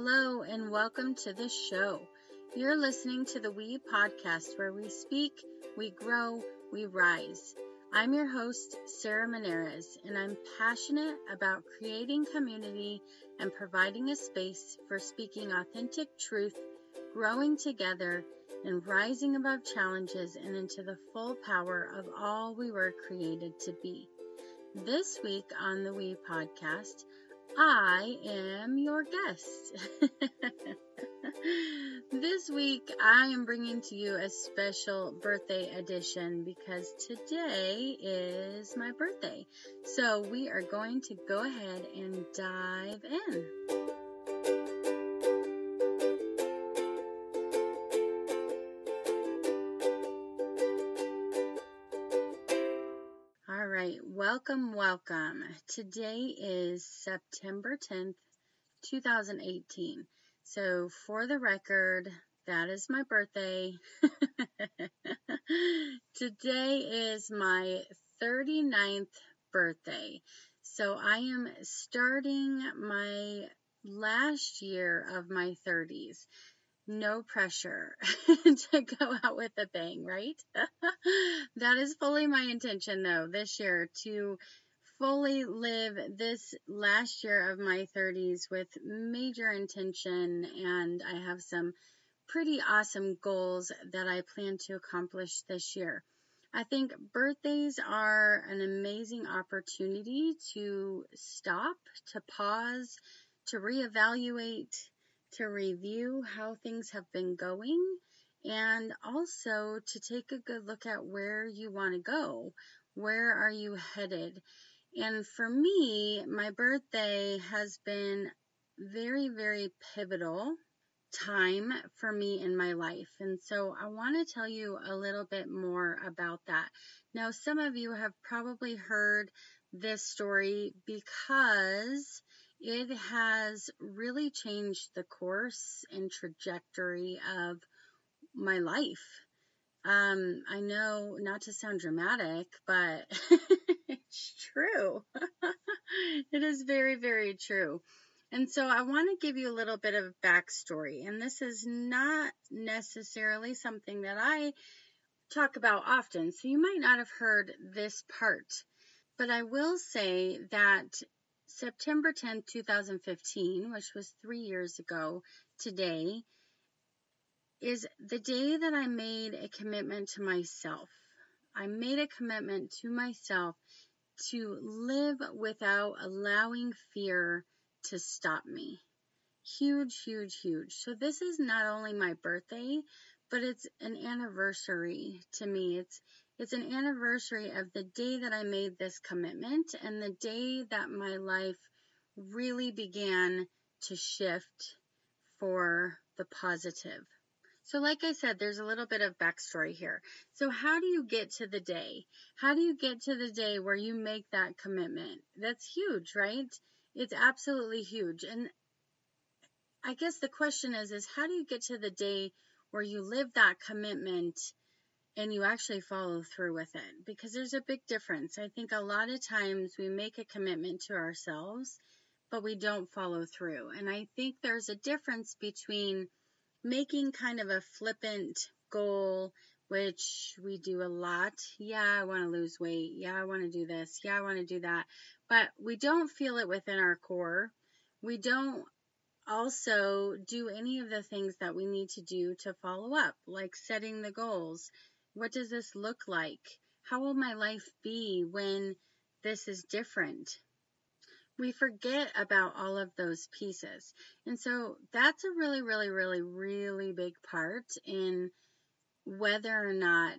Hello, and welcome to the show. You're listening to the We podcast where we speak, we grow, we rise. I'm your host, Sarah Monares, and I'm passionate about creating community and providing a space for speaking authentic truth, growing together, and rising above challenges and into the full power of all we were created to be. This week on the We podcast, I am your guest. this week, I am bringing to you a special birthday edition because today is my birthday. So, we are going to go ahead and dive in. Welcome, welcome. Today is September 10th, 2018. So, for the record, that is my birthday. Today is my 39th birthday. So, I am starting my last year of my 30s no pressure to go out with a bang, right? that is fully my intention, though, this year to fully live this last year of my 30s with major intention, and I have some pretty awesome goals that I plan to accomplish this year. I think birthdays are an amazing opportunity to stop, to pause, to reevaluate to review how things have been going and also to take a good look at where you want to go. Where are you headed? And for me, my birthday has been very, very pivotal time for me in my life. And so I want to tell you a little bit more about that. Now, some of you have probably heard this story because it has really changed the course and trajectory of my life. Um, I know not to sound dramatic, but it's true. it is very, very true. And so I want to give you a little bit of backstory. And this is not necessarily something that I talk about often. So you might not have heard this part. But I will say that September 10, 2015, which was three years ago today, is the day that I made a commitment to myself. I made a commitment to myself to live without allowing fear to stop me. Huge, huge, huge. So, this is not only my birthday, but it's an anniversary to me. It's it's an anniversary of the day that I made this commitment and the day that my life really began to shift for the positive. So, like I said, there's a little bit of backstory here. So, how do you get to the day? How do you get to the day where you make that commitment? That's huge, right? It's absolutely huge. And I guess the question is, is how do you get to the day where you live that commitment and you actually follow through with it because there's a big difference. I think a lot of times we make a commitment to ourselves, but we don't follow through. And I think there's a difference between making kind of a flippant goal, which we do a lot. Yeah, I want to lose weight. Yeah, I want to do this. Yeah, I want to do that. But we don't feel it within our core. We don't also do any of the things that we need to do to follow up, like setting the goals, what does this look like? How will my life be when this is different? We forget about all of those pieces. And so that's a really, really, really, really big part in whether or not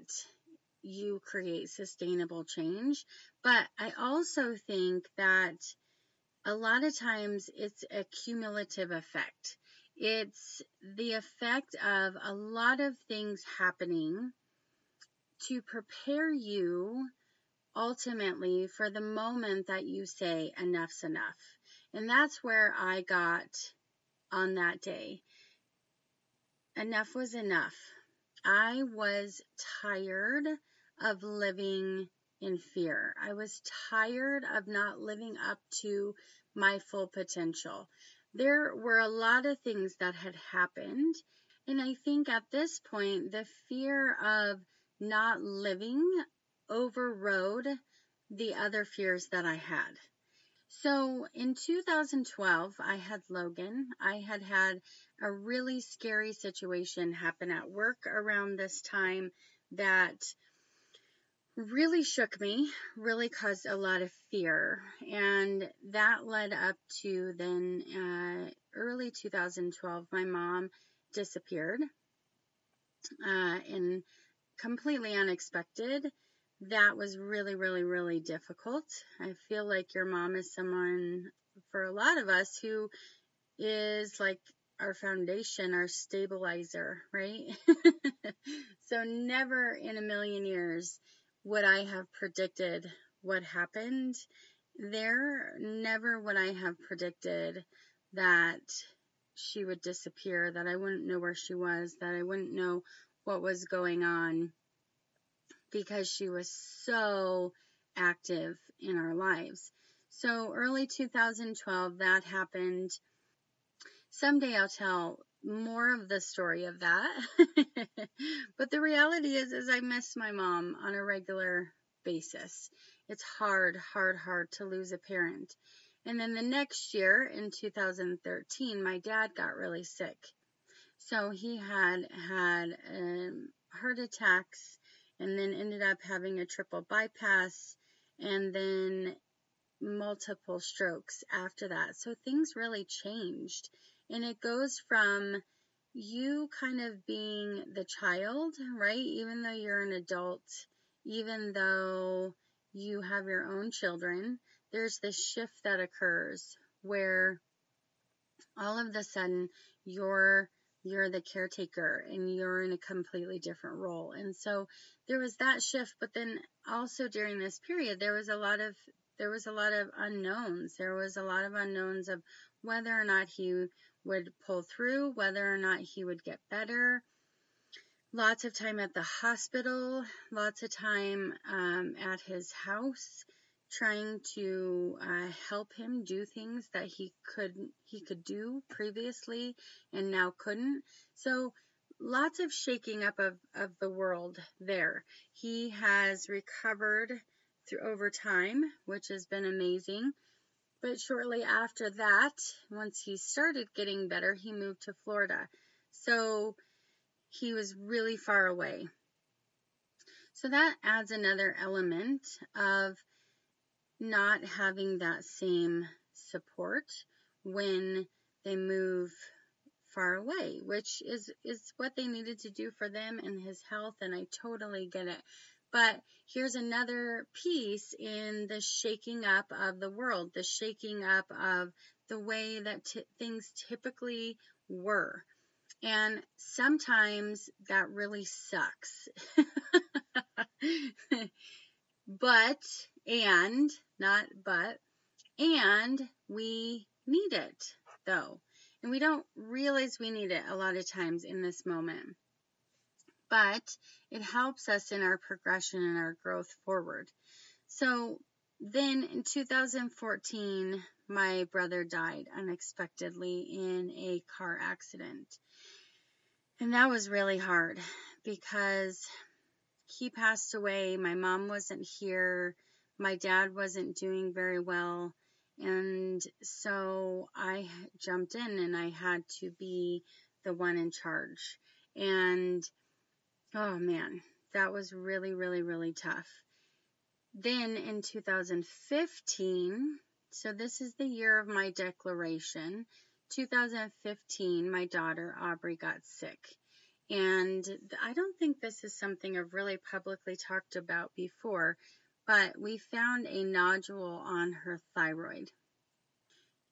you create sustainable change. But I also think that a lot of times it's a cumulative effect. It's the effect of a lot of things happening to prepare you ultimately for the moment that you say enough's enough. And that's where I got on that day. Enough was enough. I was tired of living in fear. I was tired of not living up to my full potential. there were a lot of things that had happened. And I think at this point, the fear of not living overrode the other fears that I had. So in 2012, I had Logan. I had had a really scary situation happen at work around this time that really shook me, really caused a lot of fear. And that led up to then uh, early 2012, my mom disappeared uh, and completely unexpected. That was really, really, really difficult. I feel like your mom is someone for a lot of us who is like our foundation, our stabilizer, right? so never in a million years would I have predicted what happened there. Never would I have predicted that she would disappear, that I wouldn't know where she was, that I wouldn't know what was going on because she was so active in our lives. So early 2012, that happened. Someday I'll tell more of the story of that. but the reality is, is I miss my mom on a regular basis. It's hard, hard, hard to lose a parent. And then the next year in 2013, my dad got really sick. So he had had um, heart attacks and then ended up having a triple bypass and then multiple strokes after that. So things really changed. And it goes from you kind of being the child, right? Even though you're an adult, even though you have your own children, there's this shift that occurs where all of a sudden you're you're the caretaker and you're in a completely different role. And so there was that shift, but then also during this period there was a lot of there was a lot of unknowns. There was a lot of unknowns of whether or not he would pull through, whether or not he would get better. Lots of time at the hospital, lots of time um, at his house, trying to uh, help him do things that he could he could do previously and now couldn't. So lots of shaking up of, of the world there. He has recovered through over time, which has been amazing. But shortly after that, once he started getting better, he moved to Florida. So he was really far away. So that adds another element of not having that same support when they move far away, which is is what they needed to do for them and his health and I totally get it. But here's another piece in the shaking up of the world, the shaking up of the way that t- things typically were. And sometimes that really sucks. but, and, not but, and we need it though. And we don't realize we need it a lot of times in this moment but it helps us in our progression and our growth forward. So then in 2014, my brother died unexpectedly in a car accident. And that was really hard because he passed away. My mom wasn't here. My dad wasn't doing very well. And so I jumped in and I had to be the one in charge. And Oh man, that was really, really, really tough. Then in 2015, so this is the year of my declaration. 2015, my daughter Aubrey got sick. And I don't think this is something I've really publicly talked about before, but we found a nodule on her thyroid.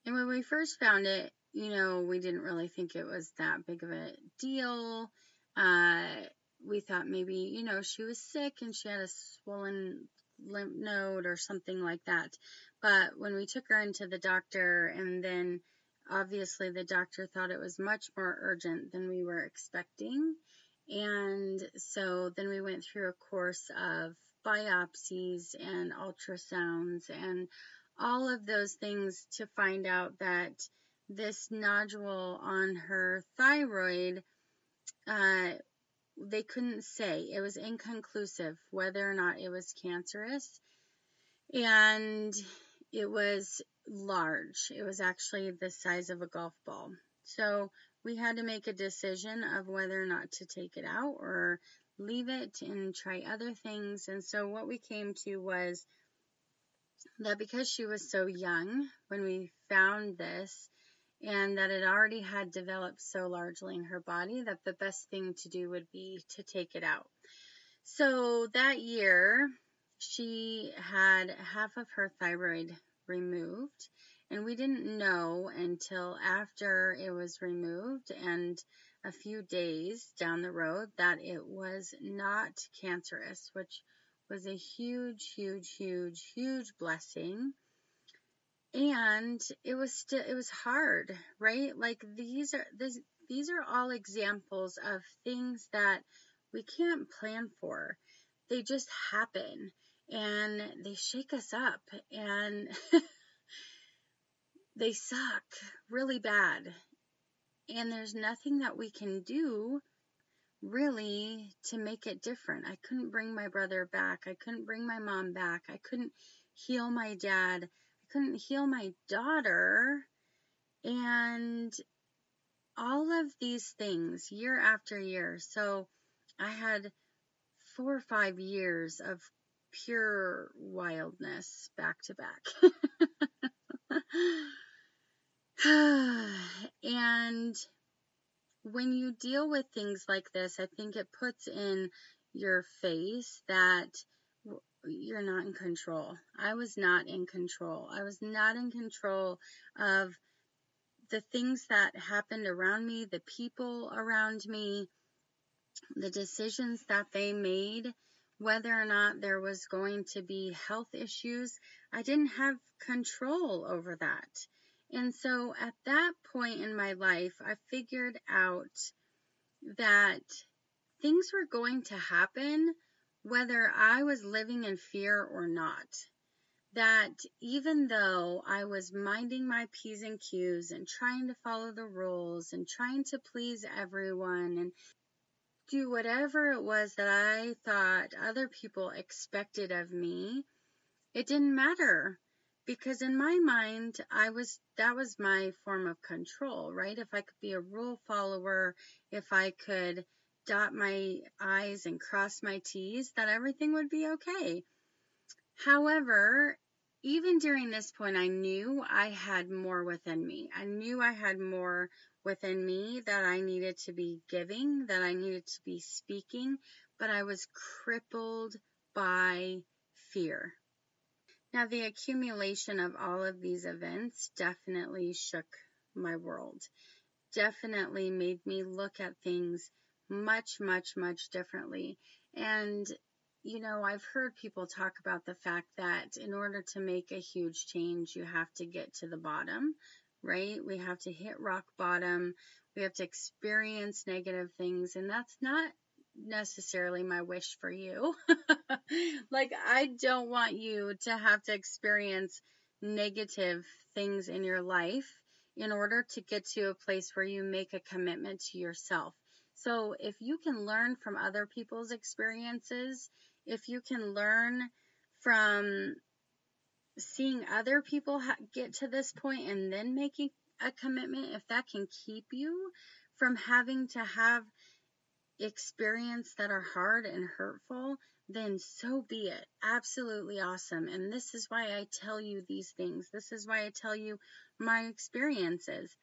And when we first found it, you know, we didn't really think it was that big of a deal. Uh, we thought maybe, you know, she was sick and she had a swollen lymph node or something like that. But when we took her into the doctor and then obviously the doctor thought it was much more urgent than we were expecting. And so then we went through a course of biopsies and ultrasounds and all of those things to find out that this nodule on her thyroid, uh, they couldn't say. It was inconclusive whether or not it was cancerous. And it was large. It was actually the size of a golf ball. So we had to make a decision of whether or not to take it out or leave it and try other things. And so what we came to was that because she was so young when we found this and that it already had developed so largely in her body that the best thing to do would be to take it out. So that year she had half of her thyroid removed and we didn't know until after it was removed and a few days down the road that it was not cancerous, which was a huge, huge, huge, huge blessing. And it was still, it was hard, right? Like these are, this, these are all examples of things that we can't plan for. They just happen and they shake us up and they suck really bad. And there's nothing that we can do really to make it different. I couldn't bring my brother back. I couldn't bring my mom back. I couldn't heal my dad. I couldn't heal my daughter. And all of these things year after year. So I had four or five years of pure wildness back to back. and when you deal with things like this, I think it puts in your face that you're not in control. I was not in control. I was not in control of the things that happened around me, the people around me, the decisions that they made, whether or not there was going to be health issues. I didn't have control over that. And so at that point in my life, I figured out that things were going to happen whether I was living in fear or not. That even though I was minding my P's and Q's and trying to follow the rules and trying to please everyone and do whatever it was that I thought other people expected of me, it didn't matter because in my mind i was that was my form of control right? If i could be a rule follower if i could dot my i's and cross my t's that everything would be okay. However even during this point i knew i had more within me. I knew i had more within me that i needed to be giving that i needed to be speaking but i was crippled by fear now, the accumulation of all of these events definitely shook my world, definitely made me look at things much, much, much differently. And, you know, I've heard people talk about the fact that in order to make a huge change, you have to get to the bottom, right? We have to hit rock bottom. We have to experience negative things. And that's not necessarily my wish for you. like, I don't want you to have to experience negative things in your life in order to get to a place where you make a commitment to yourself. So, if you can learn from other people's experiences, if you can learn from seeing other people get to this point and then making a commitment, if that can keep you from having to have experience that are hard and hurtful, then so be it. Absolutely awesome. And this is why I tell you these things. This is why I tell you my experiences.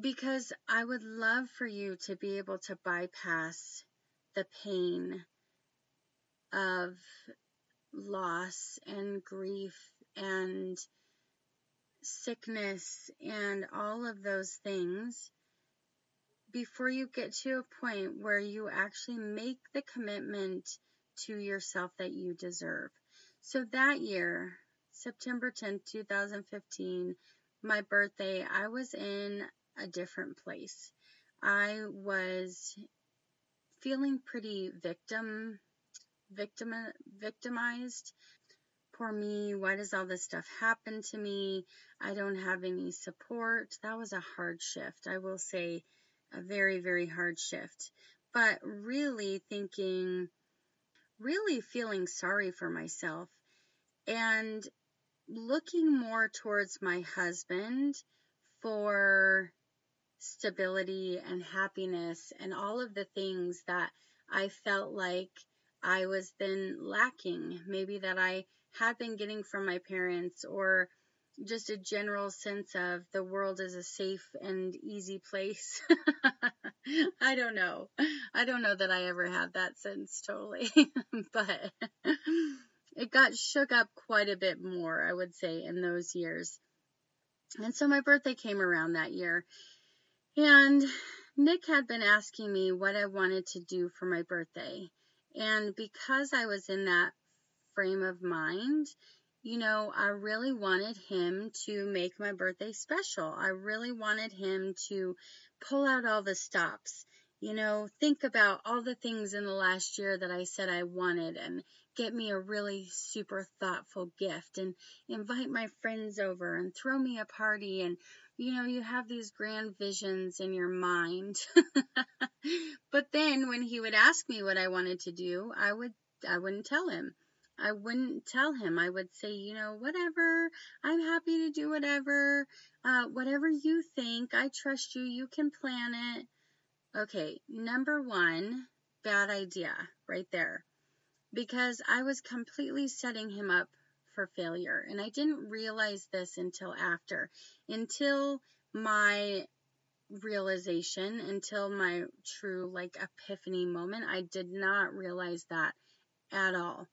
Because I would love for you to be able to bypass the pain of loss and grief and sickness and all of those things before you get to a point where you actually make the commitment to yourself that you deserve. So that year, September 10th, 2015, my birthday, I was in a different place. I was feeling pretty victim, victim, victimized poor me. Why does all this stuff happen to me? I don't have any support. That was a hard shift. I will say a very, very hard shift. But really thinking, really feeling sorry for myself and looking more towards my husband for stability and happiness and all of the things that I felt like I was then lacking. Maybe that I had been getting from my parents or just a general sense of the world is a safe and easy place. I don't know. I don't know that I ever had that sense totally, but it got shook up quite a bit more, I would say, in those years. And so my birthday came around that year, and Nick had been asking me what I wanted to do for my birthday. And because I was in that frame of mind, you know, I really wanted him to make my birthday special. I really wanted him to pull out all the stops. You know, think about all the things in the last year that I said I wanted and get me a really super thoughtful gift and invite my friends over and throw me a party and you know, you have these grand visions in your mind. but then when he would ask me what I wanted to do, I would I wouldn't tell him. I wouldn't tell him. I would say, you know, whatever. I'm happy to do whatever. Uh, whatever you think. I trust you. You can plan it. Okay, number one, bad idea right there. Because I was completely setting him up for failure. And I didn't realize this until after, until my realization, until my true like epiphany moment. I did not realize that at all.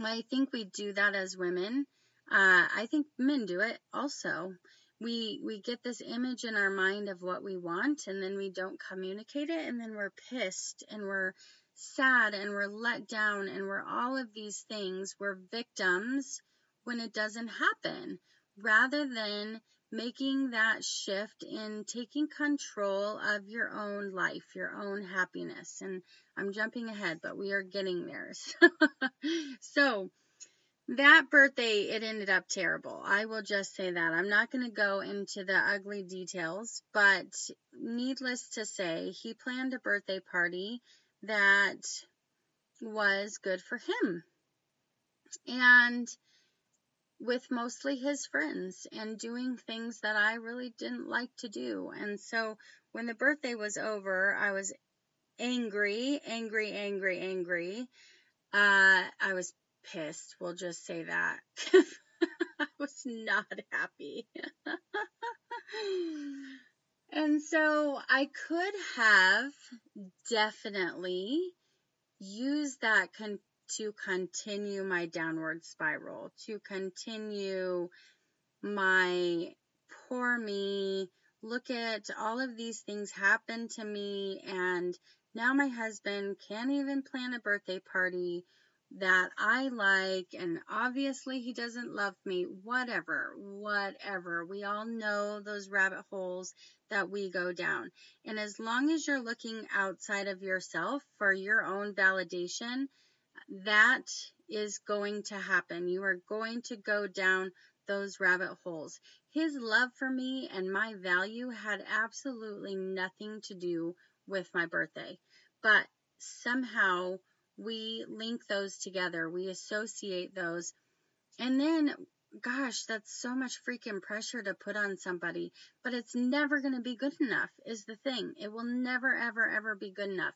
I think we do that as women. Uh, I think men do it also. We we get this image in our mind of what we want, and then we don't communicate it, and then we're pissed and we're sad and we're let down and we're all of these things. We're victims when it doesn't happen, rather than making that shift in taking control of your own life, your own happiness. And I'm jumping ahead, but we are getting there. so, that birthday, it ended up terrible. I will just say that. I'm not going to go into the ugly details, but needless to say, he planned a birthday party that was good for him. And with mostly his friends and doing things that I really didn't like to do. And so when the birthday was over, I was angry, angry, angry, angry. Uh, I was pissed. We'll just say that. I was not happy. and so I could have definitely used that con- to continue my downward spiral, to continue my poor me. Look at all of these things happen to me, and now my husband can't even plan a birthday party that I like, and obviously he doesn't love me. Whatever, whatever. We all know those rabbit holes that we go down. And as long as you're looking outside of yourself for your own validation, that is going to happen. You are going to go down those rabbit holes. His love for me and my value had absolutely nothing to do with my birthday. But somehow we link those together, we associate those. And then, gosh, that's so much freaking pressure to put on somebody, but it's never going to be good enough, is the thing. It will never, ever, ever be good enough.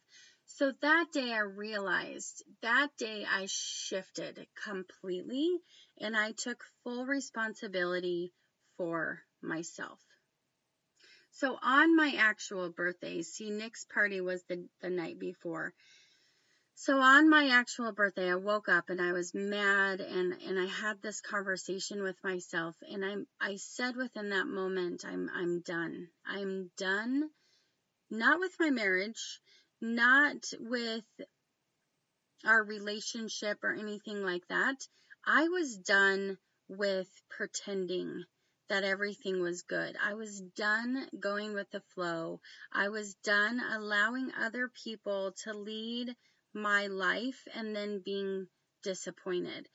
So that day I realized, that day I shifted completely and I took full responsibility for myself. So on my actual birthday, see, Nick's party was the, the night before. So on my actual birthday, I woke up and I was mad and, and I had this conversation with myself and I I said within that moment, I'm I'm done. I'm done not with my marriage, not with our relationship or anything like that. I was done with pretending that everything was good. I was done going with the flow. I was done allowing other people to lead my life and then being disappointed.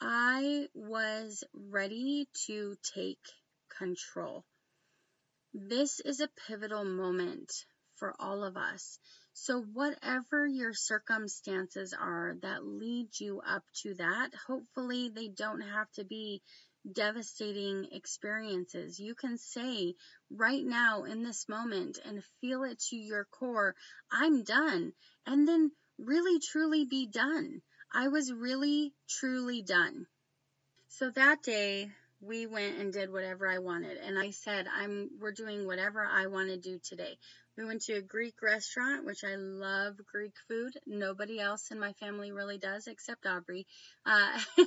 I was ready to take control. This is a pivotal moment for all of us. So, whatever your circumstances are that lead you up to that, hopefully they don't have to be devastating experiences. You can say right now in this moment and feel it to your core, I'm done. And then really truly be done. I was really truly done. So that day, we went and did whatever I wanted. And I said, I'm we're doing whatever I want to do today. We went to a Greek restaurant, which I love Greek food. Nobody else in my family really does except Aubrey. Uh,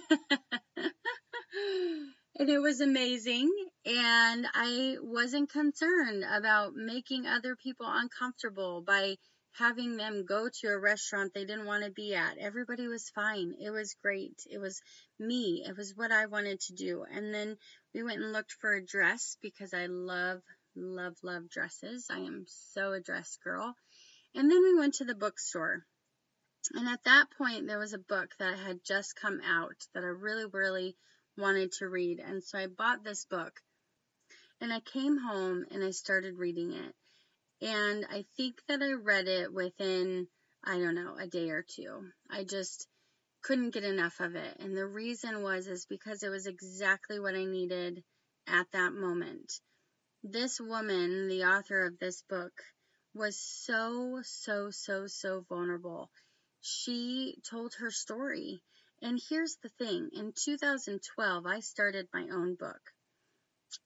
and it was amazing. And I wasn't concerned about making other people uncomfortable by having them go to a restaurant they didn't want to be at. Everybody was fine. It was great. It was me. It was what I wanted to do. And then we went and looked for a dress because I love, love, love dresses. I am so a dress girl. And then we went to the bookstore. And at that point, there was a book that had just come out that I really, really wanted to read. And so I bought this book. And I came home and I started reading it. And I think that I read it within, I don't know, a day or two. I just couldn't get enough of it. And the reason was is because it was exactly what I needed at that moment. This woman, the author of this book, was so, so, so, so vulnerable. She told her story. And here's the thing in 2012, I started my own book.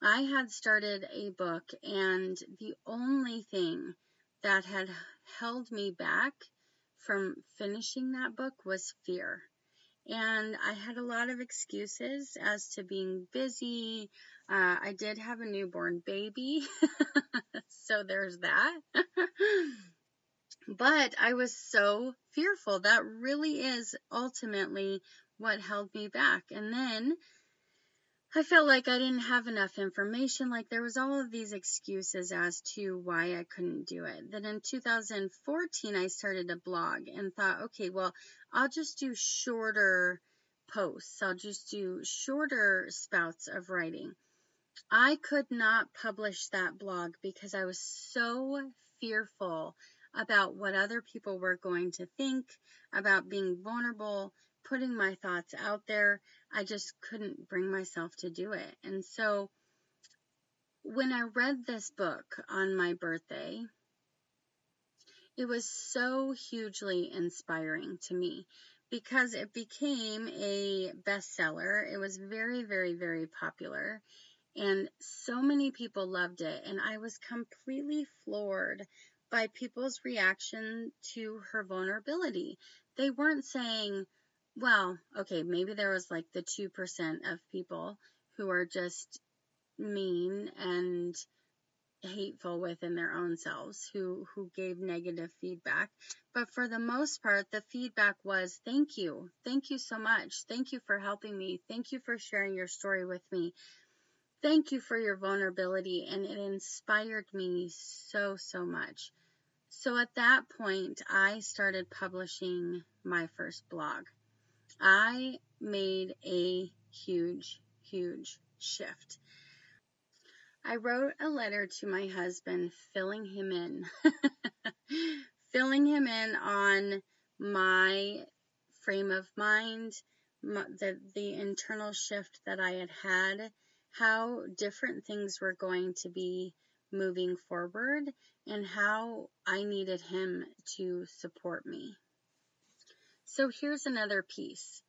I had started a book, and the only thing that had held me back from finishing that book was fear. And I had a lot of excuses as to being busy. Uh, I did have a newborn baby, so there's that. but I was so fearful. That really is ultimately what held me back. And then I felt like I didn't have enough information. Like there was all of these excuses as to why I couldn't do it. Then in 2014, I started a blog and thought, okay, well, I'll just do shorter posts. I'll just do shorter spouts of writing. I could not publish that blog because I was so fearful about what other people were going to think, about being vulnerable, putting my thoughts out there. I just couldn't bring myself to do it. And so when I read this book on my birthday, it was so hugely inspiring to me because it became a bestseller. It was very, very, very popular. And so many people loved it. And I was completely floored by people's reaction to her vulnerability. They weren't saying, well, okay, maybe there was like the 2% of people who are just mean and hateful within their own selves who who gave negative feedback. But for the most part the feedback was thank you. Thank you so much. Thank you for helping me. Thank you for sharing your story with me thank you for your vulnerability and it inspired me so so much so at that point i started publishing my first blog I made a huge, huge shift. I wrote a letter to my husband, filling him in, filling him in on my frame of mind, the, the internal shift that I had had, how different things were going to be moving forward, and how I needed him to support me. So here's another piece.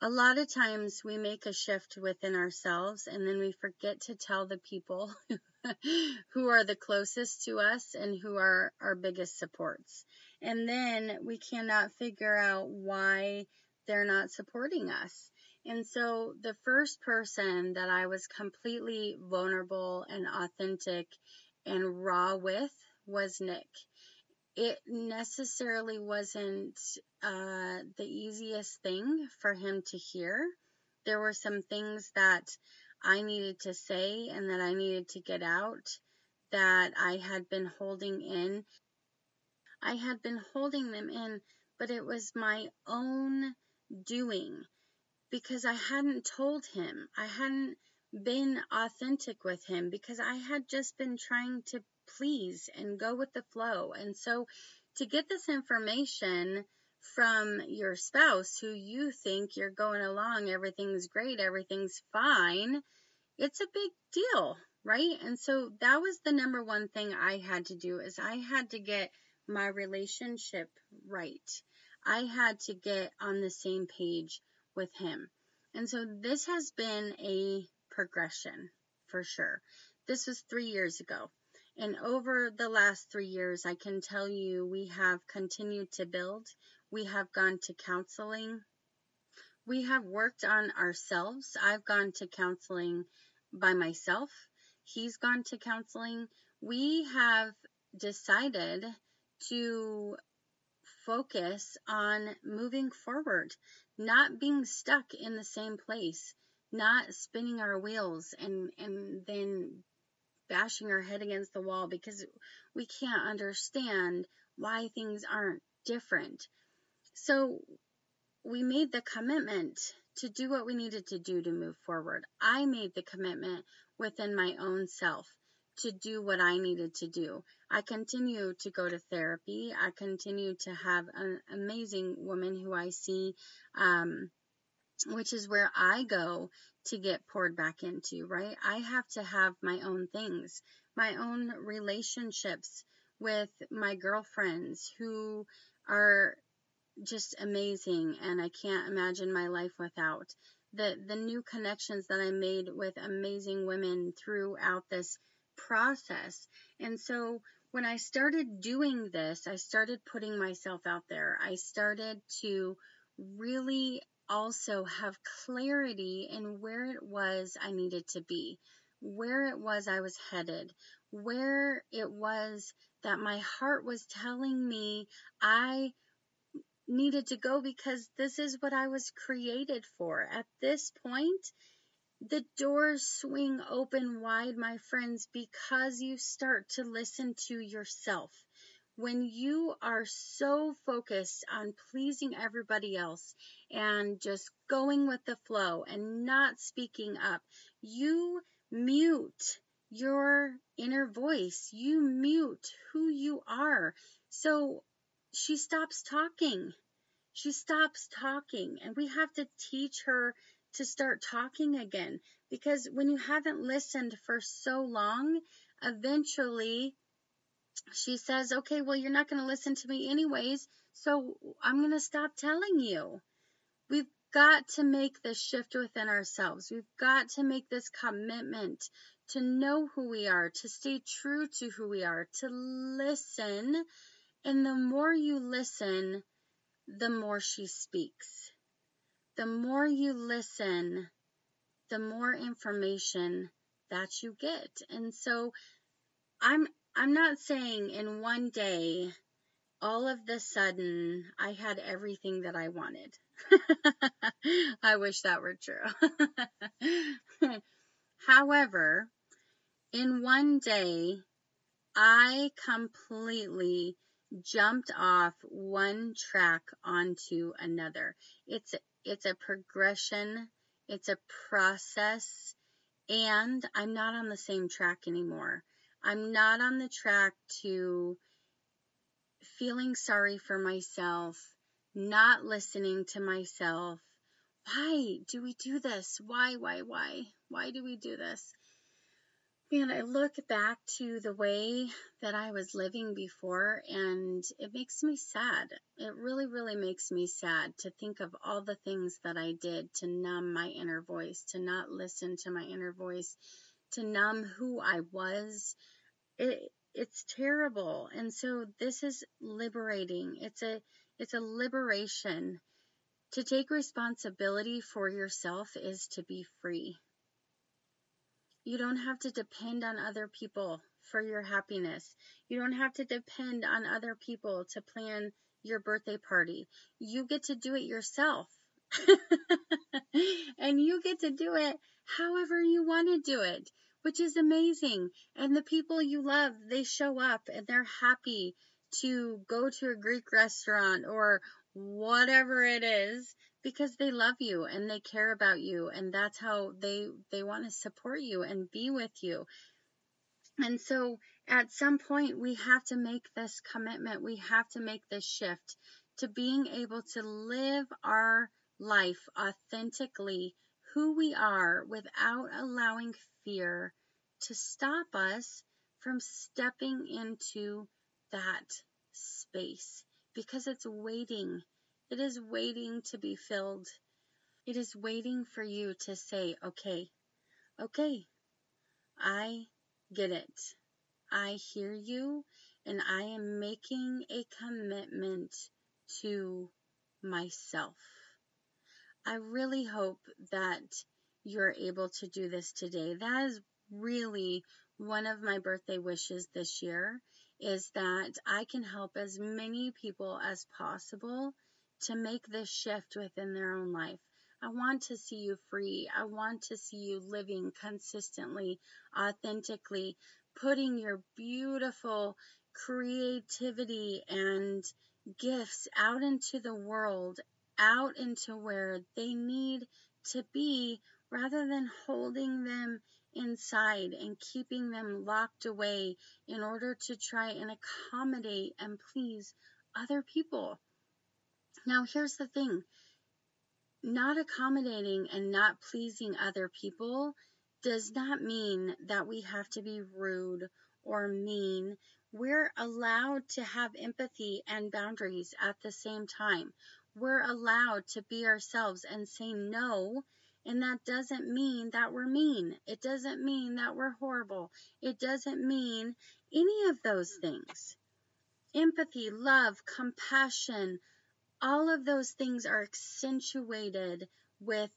A lot of times we make a shift within ourselves and then we forget to tell the people who are the closest to us and who are our biggest supports. And then we cannot figure out why they're not supporting us. And so the first person that I was completely vulnerable and authentic and raw with was Nick it necessarily wasn't uh, the easiest thing for him to hear. There were some things that I needed to say and that I needed to get out that I had been holding in. I had been holding them in, but it was my own doing. Because I hadn't told him. I hadn't been authentic with him because I had just been trying to please and go with the flow. And so to get this information from your spouse who you think you're going along, everything's great, everything's fine, it's a big deal, right? And so that was the number one thing I had to do is I had to get my relationship right. I had to get on the same page with him. And so this has been a progression for sure. This was three years ago. And over the last three years, I can tell you we have continued to build. We have gone to counseling. We have worked on ourselves. I've gone to counseling by myself. He's gone to counseling. We have decided to focus on moving forward, not being stuck in the same place, not spinning our wheels and, and then bashing our head against the wall because we can't understand why things aren't different. So we made the commitment to do what we needed to do to move forward. I made the commitment within my own self to do what I needed to do. I continue to go to therapy. I continue to have an amazing woman who I see, um, which is where I go to get poured back into, right? I have to have my own things, my own relationships with my girlfriends who are just amazing and I can't imagine my life without. The the new connections that I made with amazing women throughout this process. And so when I started doing this, I started putting myself out there. I started to really also have clarity in where it was I needed to be, where it was I was headed, where it was that my heart was telling me I needed to go because this is what I was created for. At this point, the doors swing open wide, my friends, because you start to listen to yourself. When you are so focused on pleasing everybody else and just going with the flow and not speaking up, you mute your inner voice. You mute who you are. So she stops talking. She stops talking, and we have to teach her to start talking again because when you haven't listened for so long, eventually she says, Okay, well, you're not going to listen to me anyways, so I'm going to stop telling you. We've got to make this shift within ourselves. We've got to make this commitment to know who we are, to stay true to who we are, to listen. And the more you listen, the more she speaks the more you listen, the more information that you get. And so I'm I'm not saying in one day all of the sudden I had everything that I wanted. I wish that were true. However, in one day I completely jumped off one track onto another. It's it's a progression, it's a process, and I'm not on the same track anymore. I'm not on the track to feeling sorry for myself, not listening to myself. Why do we do this? Why, why, why? Why do we do this? And I look back to the way that I was living before and it makes me sad. It really, really makes me sad to think of all the things that I did to numb my inner voice, to not listen to my inner voice, to numb who I was. It, it's terrible. And so this is liberating. It's a, it's a liberation. To take responsibility for yourself is to be free. You don't have to depend on other people for your happiness. You don't have to depend on other people to plan your birthday party. You get to do it yourself. and you get to do it however you want to do it, which is amazing. And the people you love, they show up and they're happy to go to a Greek restaurant or whatever it is because they love you and they care about you and that's how they they want to support you and be with you. And so at some point we have to make this commitment. We have to make this shift to being able to live our life authentically, who we are, without allowing fear to stop us from stepping into that space because it's waiting. It is waiting to be filled. It is waiting for you to say, okay, okay, I get it. I hear you and I am making a commitment to myself. I really hope that you're able to do this today. That is really one of my birthday wishes this year is that I can help as many people as possible to make this shift within their own life. I want to see you free. I want to see you living consistently, authentically, putting your beautiful creativity and gifts out into the world, out into where they need to be, rather than holding them inside and keeping them locked away in order to try and accommodate and please other people. Now, here's the thing not accommodating and not pleasing other people does not mean that we have to be rude or mean. We're allowed to have empathy and boundaries at the same time. We're allowed to be ourselves and say no and that doesn't mean that we're mean. It doesn't mean that we're horrible. It doesn't mean any of those things. Empathy, love, compassion, all of those things are accentuated with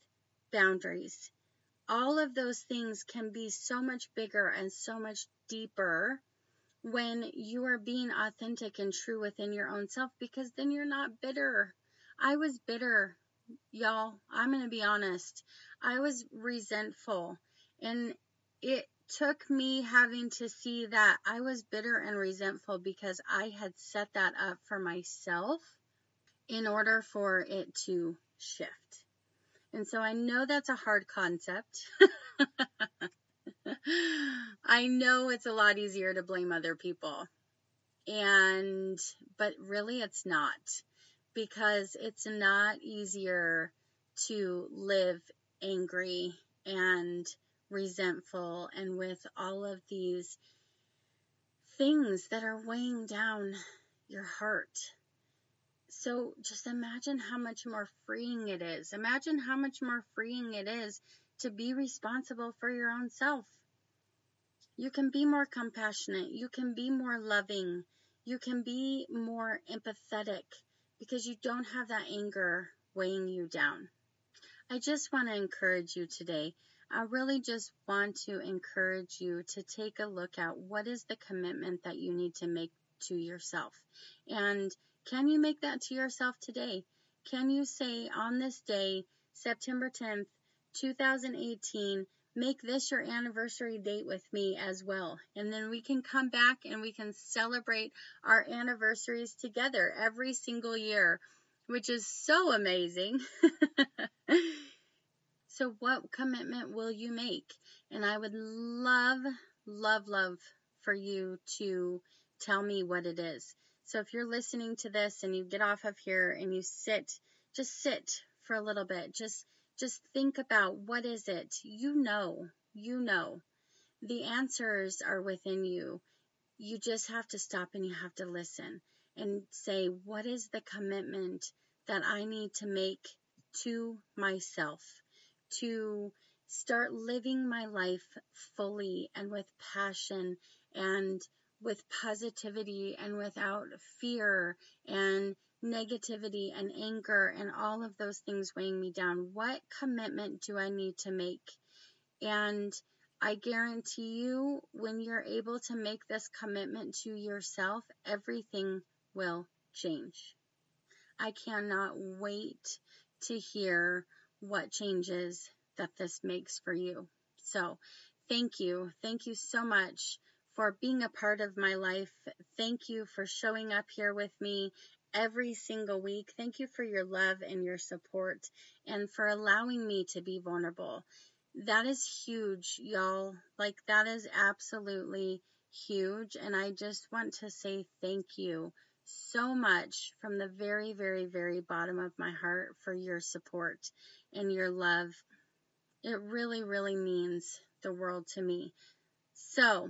boundaries. All of those things can be so much bigger and so much deeper when you are being authentic and true within your own self because then you're not bitter. I was bitter y'all, I'm going to be honest. I was resentful and it took me having to see that I was bitter and resentful because I had set that up for myself in order for it to shift. And so I know that's a hard concept. I know it's a lot easier to blame other people. And, but really it's not because it's not easier to live angry and resentful and with all of these things that are weighing down your heart. So just imagine how much more freeing it is. Imagine how much more freeing it is to be responsible for your own self. You can be more compassionate. You can be more loving. You can be more empathetic because you don't have that anger weighing you down. I just want to encourage you today. I really just want to encourage you to take a look at what is the commitment that you need to make to yourself. And can you make that to yourself today? Can you say on this day, September 10th, 2018, make this your anniversary date with me as well. And then we can come back and we can celebrate our anniversaries together every single year, which is so amazing. so, what commitment will you make? And I would love, love, love for you to tell me what it is. So, if you're listening to this and you get off of here and you sit, just sit for a little bit, just just think about what is it? You know, you know. The answers are within you. You just have to stop and you have to listen and say, what is the commitment that I need to make to myself to start living my life fully and with passion and with positivity and without fear and negativity and anger and all of those things weighing me down. What commitment do I need to make? And I guarantee you, when you're able to make this commitment to yourself, everything will change. I cannot wait to hear what changes that this makes for you. So, thank you. Thank you so much for being a part of my life. Thank you for showing up here with me every single week. Thank you for your love and your support and for allowing me to be vulnerable. That is huge, y'all. Like, that is absolutely huge. And I just want to say thank you so much from the very, very, very bottom of my heart for your support and your love. It really, really means the world to me. So,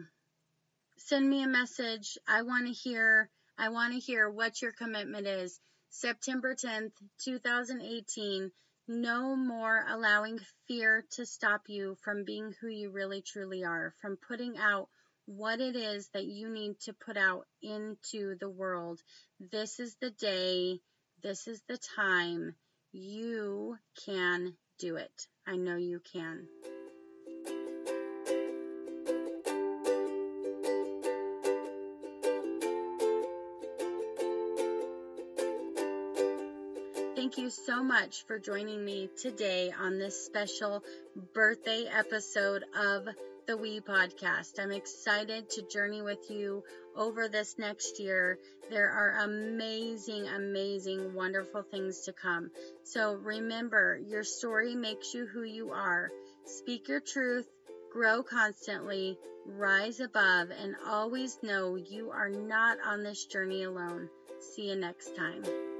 send me a message. I want to hear I want to hear what your commitment is. September 10th, 2018. No more allowing fear to stop you from being who you really truly are, from putting out what it is that you need to put out into the world. This is the day, this is the time. You can do it. I know you can. Thank you so much for joining me today on this special birthday episode of the We podcast. I'm excited to journey with you over this next year. There are amazing, amazing, wonderful things to come. So remember, your story makes you who you are. Speak your truth, grow constantly, rise above, and always know you are not on this journey alone. See you next time.